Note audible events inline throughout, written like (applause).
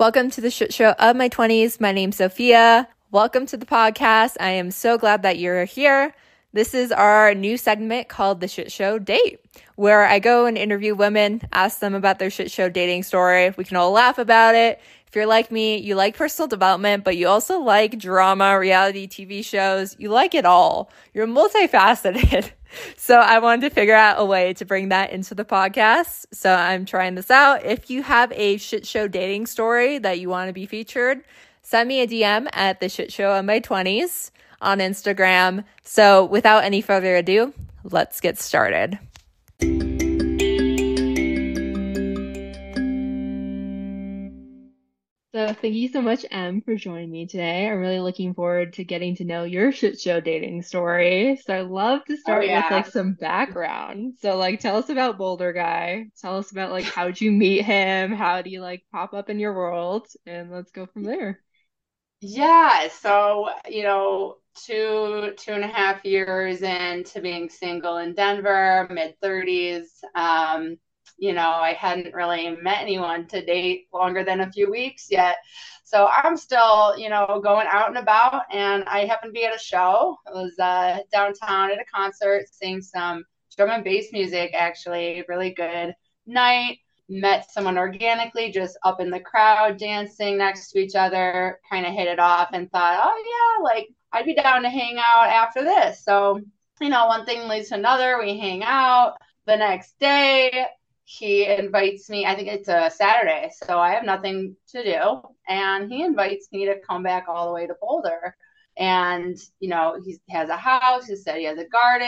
Welcome to the shit show of my 20s. My name's Sophia. Welcome to the podcast. I am so glad that you're here. This is our new segment called The Shit Show Date, where I go and interview women, ask them about their shit show dating story. We can all laugh about it. If you're like me, you like personal development, but you also like drama, reality TV shows. You like it all. You're multifaceted. (laughs) So I wanted to figure out a way to bring that into the podcast. So I'm trying this out. If you have a shit show dating story that you want to be featured, send me a DM at the shit show of my 20s on Instagram. So without any further ado, let's get started. So thank you so much, Em, for joining me today. I'm really looking forward to getting to know your shit show dating story. So I'd love to start yeah. with like some background. So like tell us about Boulder Guy. Tell us about like how'd you meet him? How do you like pop up in your world? And let's go from there. Yeah, so you know, two two and a half years into being single in Denver, mid thirties. Um, you know, I hadn't really met anyone to date longer than a few weeks yet. So I'm still, you know, going out and about. And I happened to be at a show. It was uh, downtown at a concert, seeing some drum and bass music, actually, really good night. Met someone organically just up in the crowd, dancing next to each other, kind of hit it off and thought, oh, yeah, like I'd be down to hang out after this. So, you know, one thing leads to another. We hang out. The next day, he invites me i think it's a saturday so i have nothing to do. And he invites me to come back all the way to boulder. And you know he has a house he said he has a garden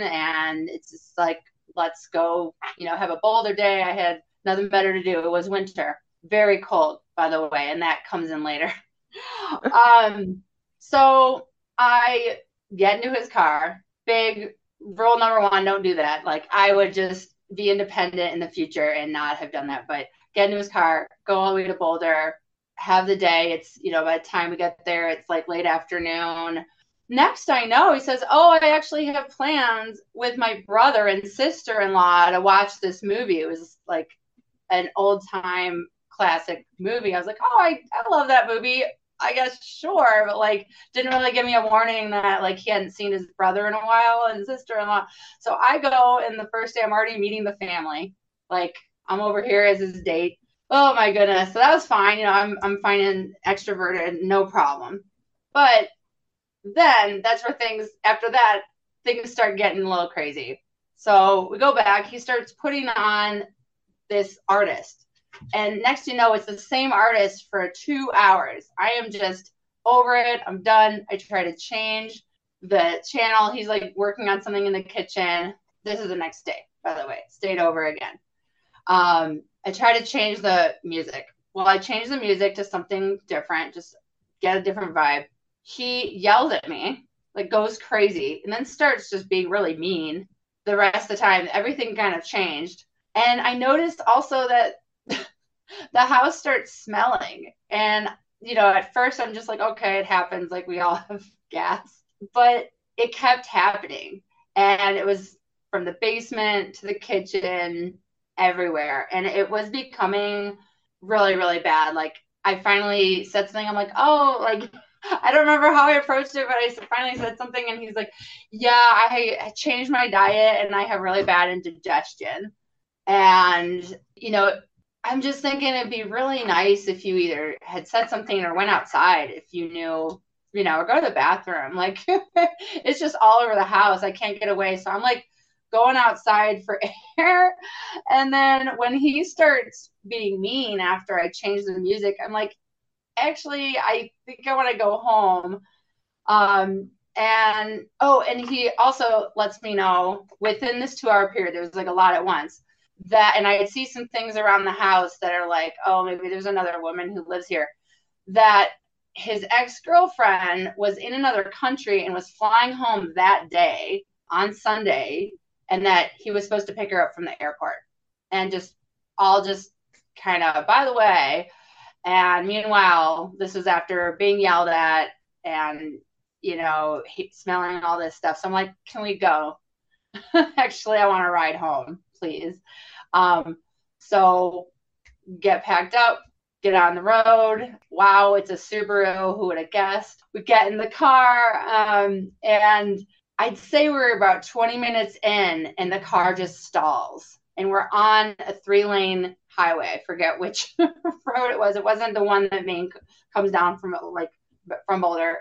and it's just like let's go you know have a boulder day. I had nothing better to do. It was winter. Very cold by the way and that comes in later. (laughs) Um so i get into his car. Big rule number one don't do that. Like i would just be independent in the future and not have done that. But get into his car, go all the way to Boulder, have the day. It's, you know, by the time we get there, it's like late afternoon. Next, I know he says, Oh, I actually have plans with my brother and sister in law to watch this movie. It was like an old time classic movie. I was like, Oh, I, I love that movie. I guess sure, but like didn't really give me a warning that like he hadn't seen his brother in a while and sister in law. So I go and the first day I'm already meeting the family. Like I'm over here as his date. Oh my goodness. So that was fine. You know, I'm I'm fine and extroverted, no problem. But then that's where things after that things start getting a little crazy. So we go back, he starts putting on this artist and next you know, it's the same artist for two hours. I am just over it. I'm done. I try to change the channel. He's like working on something in the kitchen. This is the next day, by the way. Stayed over again. Um, I try to change the music. Well, I changed the music to something different, just get a different vibe. He yells at me, like goes crazy, and then starts just being really mean the rest of the time. Everything kind of changed. And I noticed also that the house starts smelling. And, you know, at first I'm just like, okay, it happens. Like we all (laughs) have gas. But it kept happening. And it was from the basement to the kitchen, everywhere. And it was becoming really, really bad. Like I finally said something. I'm like, oh, like (laughs) I don't remember how I approached it, but I finally said something, and he's like, "Yeah, I changed my diet, and I have really bad indigestion." And you know, I'm just thinking it'd be really nice if you either had said something or went outside if you knew, you know, or go to the bathroom. (laughs) Like it's just all over the house. I can't get away. So I'm like going outside for (laughs) air. And then when he starts being mean after I change the music, I'm like, actually, I think I want to go home. Um, and oh, and he also lets me know within this two hour period, there was like a lot at once that and I see some things around the house that are like, oh, maybe there's another woman who lives here. That his ex-girlfriend was in another country and was flying home that day on Sunday and that he was supposed to pick her up from the airport. And just all just kind of by the way. And meanwhile, this was after being yelled at and you know, smelling all this stuff. So I'm like, can we go? (laughs) Actually, I want to ride home please. Um, so get packed up, get on the road. Wow, it's a Subaru. Who would have guessed? We get in the car, um, and I'd say we're about 20 minutes in, and the car just stalls. And we're on a three lane highway. I forget which (laughs) road it was. It wasn't the one that main comes down from like from Boulder.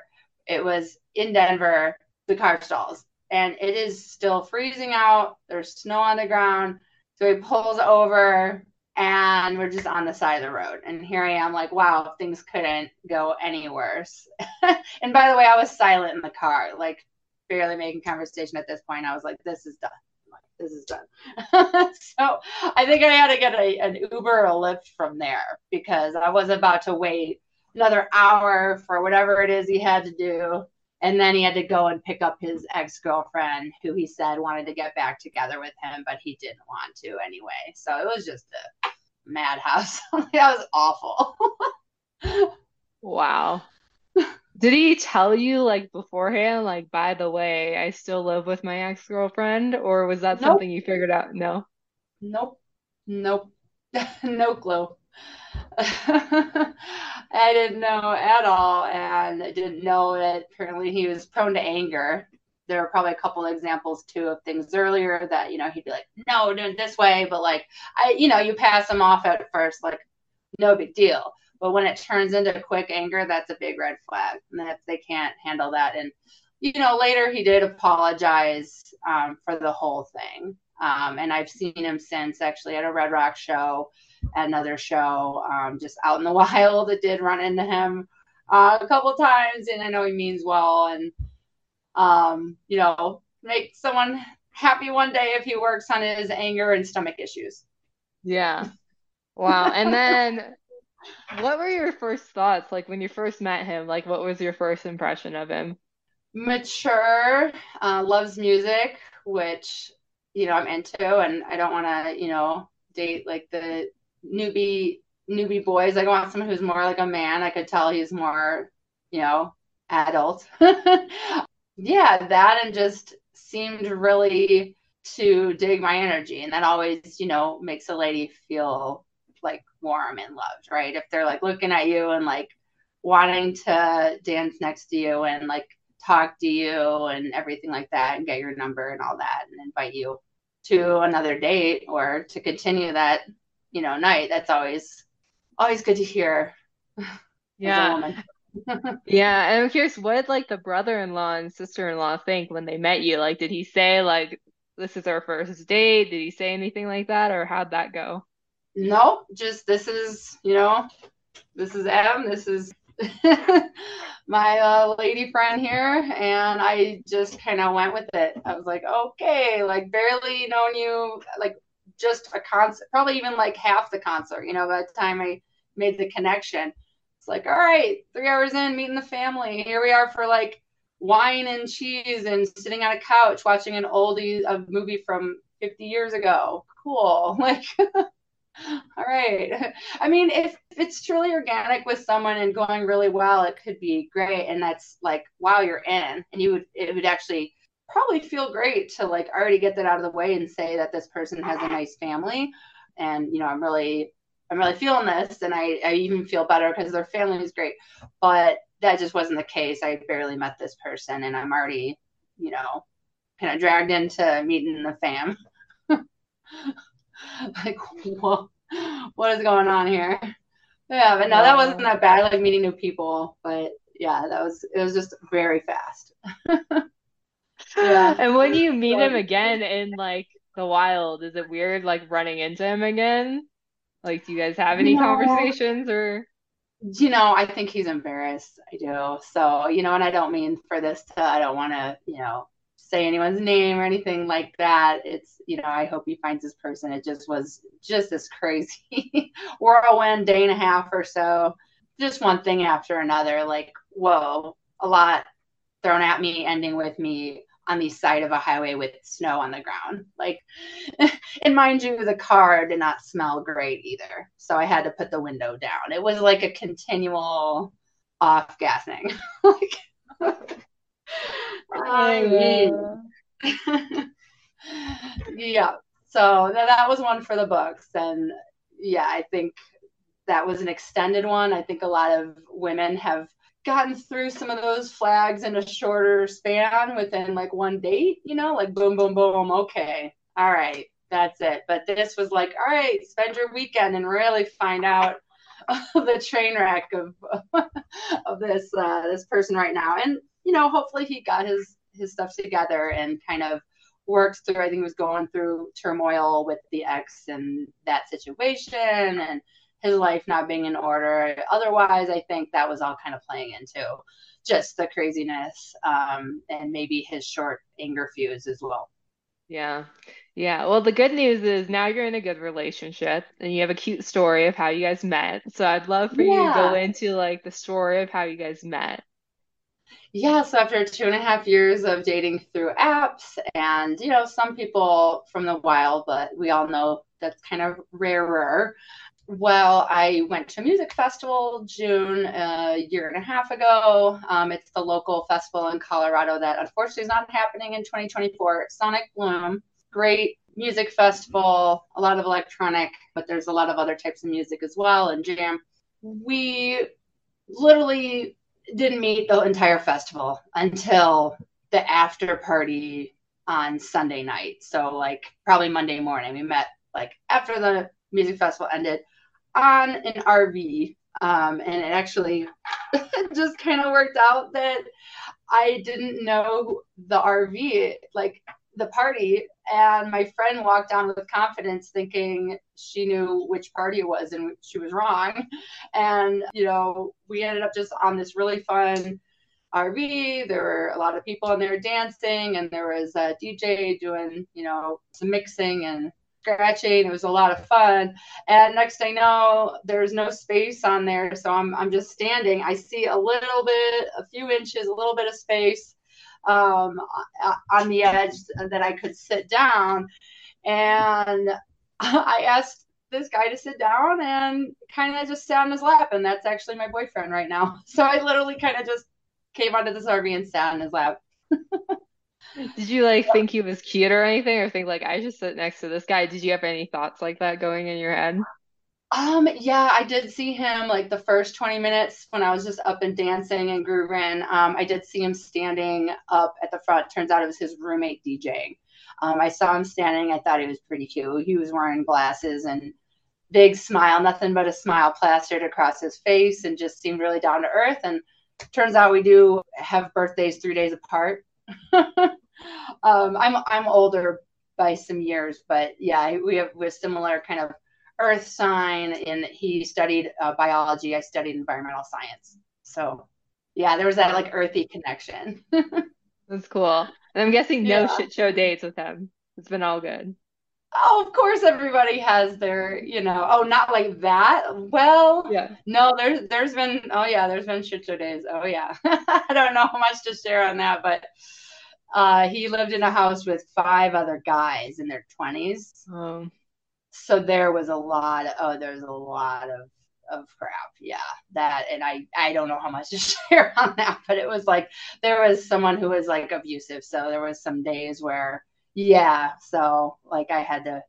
It was in Denver. The car stalls, and it is still freezing out. There's snow on the ground. So he pulls over and we're just on the side of the road. And here I am, like, wow, things couldn't go any worse. (laughs) and by the way, I was silent in the car, like barely making conversation at this point. I was like, this is done. This is done. (laughs) so I think I had to get a, an Uber or a Lyft from there because I was about to wait another hour for whatever it is he had to do. And then he had to go and pick up his ex girlfriend, who he said wanted to get back together with him, but he didn't want to anyway. So it was just a madhouse. (laughs) that was awful. wow. Did he tell you like beforehand, like, by the way, I still live with my ex girlfriend? Or was that Nope. something you figured out? No. Nope. Nope. (laughs) no clue. (laughs) I didn't know at all and I didn't know that apparently he was prone to anger. There were probably a couple examples too of things earlier that, you know, he'd be like, no, do it this way. But like, I, you know, you pass him off at first, like, no big deal. But when it turns into quick anger, that's a big red flag. And if they can't handle that. And, you know, later he did apologize um, for the whole thing. Um, and I've seen him since actually at a Red Rock show, at another show, um, just out in the (laughs) wild. It did run into him uh, a couple times, and I know he means well, and um, you know, make someone happy one day if he works on his anger and stomach issues. Yeah. Wow. And then what were your first thoughts? Like when you first met him, like what was your first impression of him? Mature, uh, loves music, which you know I'm into, and I don't want to, you know, date like the newbie newbie boys. I want someone who's more like a man. I could tell he's more, you know, adult. (laughs) yeah, that and just seemed really to dig my energy, and that always, you know, makes a lady feel like warm and loved, right? If they're like looking at you and like wanting to dance next to you and like talk to you and everything like that and get your number and all that and invite you to another date or to continue that you know night that's always always good to hear yeah (laughs) yeah and i'm curious what did like the brother-in-law and sister-in-law think when they met you like did he say like this is our first date did he say anything like that or how'd that go no just this is you know this is Em. This is (laughs) my uh, lady friend here, and I just kind of went with it. I was like, okay, like barely known you, like just a concert, probably even like half the concert. You know, by the time I made the connection, it's like, all right, three hours in, meeting the family. Here we are for like wine and cheese and sitting on a couch watching an oldie a movie from 50 years ago. Cool, (laughs) like. (laughs) All right. I mean, if, if it's truly organic with someone and going really well, it could be great. And that's like, wow, you're in. And you would, it would actually probably feel great to like already get that out of the way and say that this person has a nice family. And, you know, I'm really, I'm really feeling this. And I, I even feel better because their family is great. But that just wasn't the case. I barely met this person and I'm already, you know, kind of dragged into meeting the fam. (laughs) like what what is going on here yeah but no that wasn't that bad like meeting new people but yeah that was it was just very fast (laughs) yeah and when you meet him again in like the wild is it weird like running into him again like do you guys have any no. conversations or you know i think he's embarrassed i do so you know and i don't mean for this to i don't want to you know say anyone's name or anything like that. It's, you know, I hope he finds his person. It just was just this crazy (laughs) whirlwind day and a half or so. Just one thing after another. Like, whoa, a lot thrown at me, ending with me on the side of a highway with snow on the ground. Like, (laughs) and mind you, the car did not smell great either. So I had to put the window down. It was like a continual off gassing. (laughs) like, (laughs) I mean, yeah. So that, that was one for the books, and yeah, I think that was an extended one. I think a lot of women have gotten through some of those flags in a shorter span within like one date, you know, like boom, boom, boom. Okay. All right. That's it. But this was like, all right, spend your weekend and really find out (laughs) the train wreck of (laughs) of this uh, this person right now. And you know, hopefully he got his his stuff together and kind of works through. I think he was going through turmoil with the ex and that situation and his life not being in order. Otherwise, I think that was all kind of playing into just the craziness um, and maybe his short anger fuse as well. Yeah. Yeah. Well, the good news is now you're in a good relationship and you have a cute story of how you guys met. So I'd love for you to go into like the story of how you guys met. Yeah, so after two and a half years of dating through apps, and you know, some people from the wild, but we all know that's kind of rarer. Well, I went to music festival June a year and a half ago. Um, it's the local festival in Colorado that unfortunately is not happening in 2024. Sonic Bloom, great music festival, a lot of electronic, but there's a lot of other types of music as well and jam. We literally didn't meet the entire festival until the after party on Sunday night. So like probably Monday morning. We met like after the music festival ended on an RV. Um, and it actually (laughs) just kind of worked out that I didn't know the RV, like the party. And my friend walked down with confidence thinking she knew which party it was and she was wrong. And, you know, we ended up just on this really fun RV. There were a lot of people in there dancing, and there was a DJ doing, you know, some mixing and scratching. It was a lot of fun. And next I know, there's no space on there. So I'm, I'm just standing. I see a little bit, a few inches, a little bit of space um, on the edge that I could sit down. And (laughs) I asked this guy to sit down and kind of just sat on his lap. And that's actually my boyfriend right now. (laughs) So I literally kind of just came onto this RV and sat on his lap. (laughs) Did you like think he was cute or anything, or think like I should sit next to this guy? Did you have any thoughts like that going in your head? Um, yeah, I did see him like the first 20 minutes when I was just up and dancing and grooving. Um, I did see him standing up at the front. Turns out it was his roommate DJing. Um, I saw him standing. I thought he was pretty cute. He was wearing glasses and big smile, nothing but a smile plastered across his face, and just seemed really down to earth. And turns out we do have birthdays three days apart. (laughs) um, I'm I'm older by some years, but yeah, we have we have similar kind of earth sign and he studied uh, biology i studied environmental science. So yeah there was that like earthy connection. (laughs) That's cool. And i'm guessing no yeah. shit show dates with him. It's been all good oh of course everybody has their you know oh not like that. Well yeah. no there's there's been oh yeah there's been shit show days. Oh yeah. (laughs) I don't know how much to share on that but uh, he lived in a house with five other guys in their 20s oh. So there was a lot of, oh there's a lot of of crap. Yeah that and i i don't know how much to (laughs) share on that but it was like there was someone who was like abusive. So there was some days where yeah so like i had to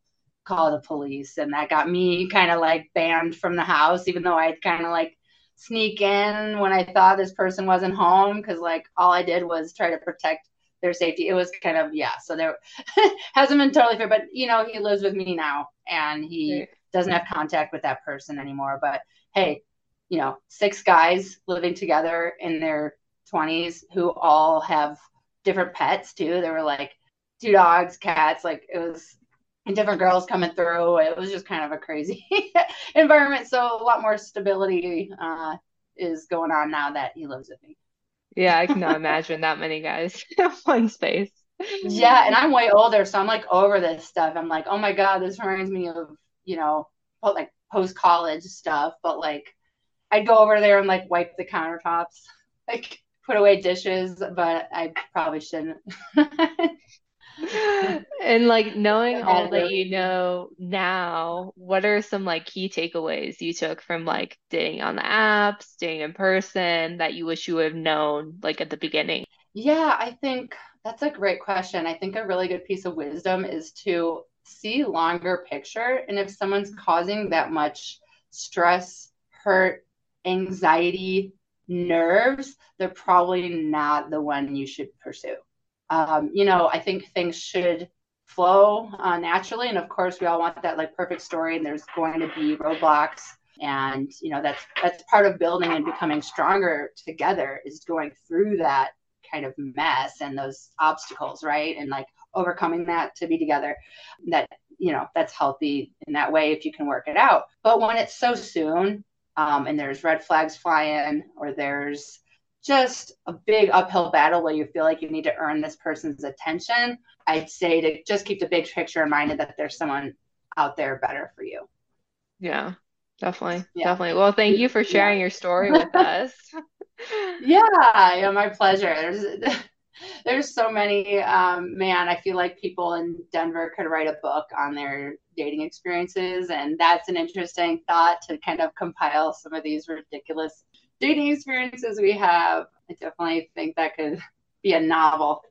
call the police and that got me kind of like banned from the house even though i'd kind of like sneak in when i thought this person wasn't home because like all i did was try to protect their safety. It was kind of yeah. So there (laughs) hasn't been totally fair, but you know he lives with me now, and he right. doesn't have contact with that person anymore. But hey, you know, six guys living together in their twenties who all have different pets too. There were like two dogs, cats, like it was and different girls coming through. It was just kind of a crazy (laughs) environment. So a lot more stability uh, is going on now that he lives with me. Yeah, I cannot (laughs) imagine that many guys (laughs) in one space. Yeah, and I'm way older, so I'm like over this stuff. I'm like, oh my god, this reminds me of you know, like post college stuff. But like, I'd go over there and like wipe the countertops, like put away dishes, but I probably shouldn't. And like knowing all that you know now, what are some like key takeaways you took from like dating on the apps, dating in person that you wish you would have known like at the beginning? Yeah, I think that's a great question. I think a really good piece of wisdom is to see longer picture and if someone's causing that much stress, hurt, anxiety, nerves, they're probably not the one you should pursue. Um, you know, I think things should flow uh, naturally. And of course, we all want that like perfect story, and there's going to be roadblocks. And you know that's that's part of building and becoming stronger together is going through that kind of mess and those obstacles, right? And like overcoming that to be together. That you know that's healthy in that way if you can work it out. But when it's so soon, um, and there's red flags flying, or there's just a big uphill battle where you feel like you need to earn this person's attention, I'd say to just keep the big picture in mind that there's someone out there better for you. Yeah, definitely. Yeah. Definitely. Well, thank you for sharing yeah. your story with (laughs) us. yeah, yeah, my pleasure. There's (laughs) there's so many um, man i feel like people in denver could write a book on their dating experiences and that's an interesting thought to kind of compile some of these ridiculous dating experiences we have. I definitely think that could (laughs) be a novel.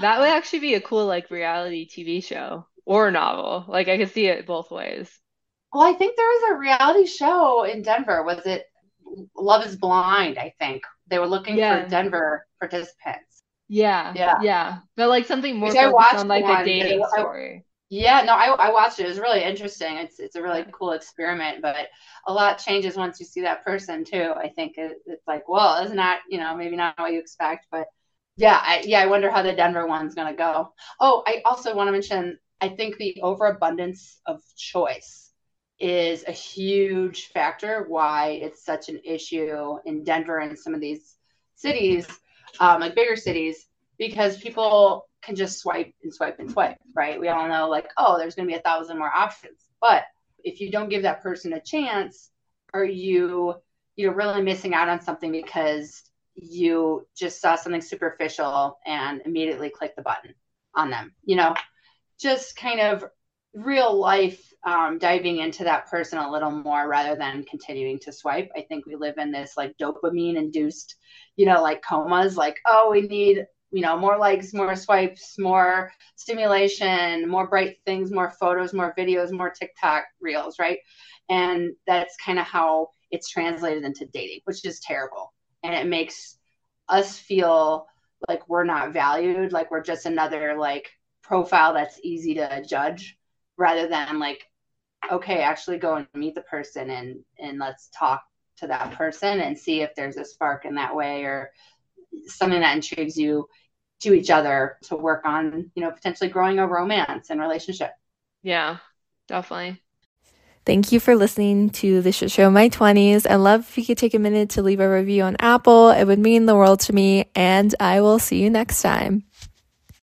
That would actually be a cool like reality TV show or novel. Like I could see it both ways. Well, I think there was a reality show in Denver. Was it Love is Blind? I think they were looking yeah. for Denver participants. Yeah, yeah, yeah. But like something more focused on like a dating story. Yeah, no, I, I watched it. It was really interesting. It's it's a really cool experiment, but a lot changes once you see that person too. I think it, it's like, well, it's not you know maybe not what you expect, but yeah, I, yeah, I wonder how the Denver one's gonna go. Oh, I also want to mention, I think the overabundance of choice is a huge factor why it's such an issue in Denver and some of these cities, um, like bigger cities, because people can just swipe and swipe and swipe, right? We all know, like, oh, there's going to be a thousand more options. But if you don't give that person a chance, are you, you know, really missing out on something because you just saw something superficial and immediately clicked the button on them? You know, just kind of real life um, diving into that person a little more rather than continuing to swipe. I think we live in this like dopamine induced, you know, like comas, like, oh, we need you know more likes more swipes more stimulation more bright things more photos more videos more tiktok reels right? And that's kind of how it's translated into dating which is terrible. And it makes us feel like we're not valued like we're just another like profile that's easy to judge rather than like okay actually go and meet the person and and let's talk to that person and see if there's a spark in that way or something that intrigues you to each other to work on, you know, potentially growing a romance and relationship. Yeah, definitely. Thank you for listening to the shit show My 20s. I love if you could take a minute to leave a review on Apple. It would mean the world to me, and I will see you next time.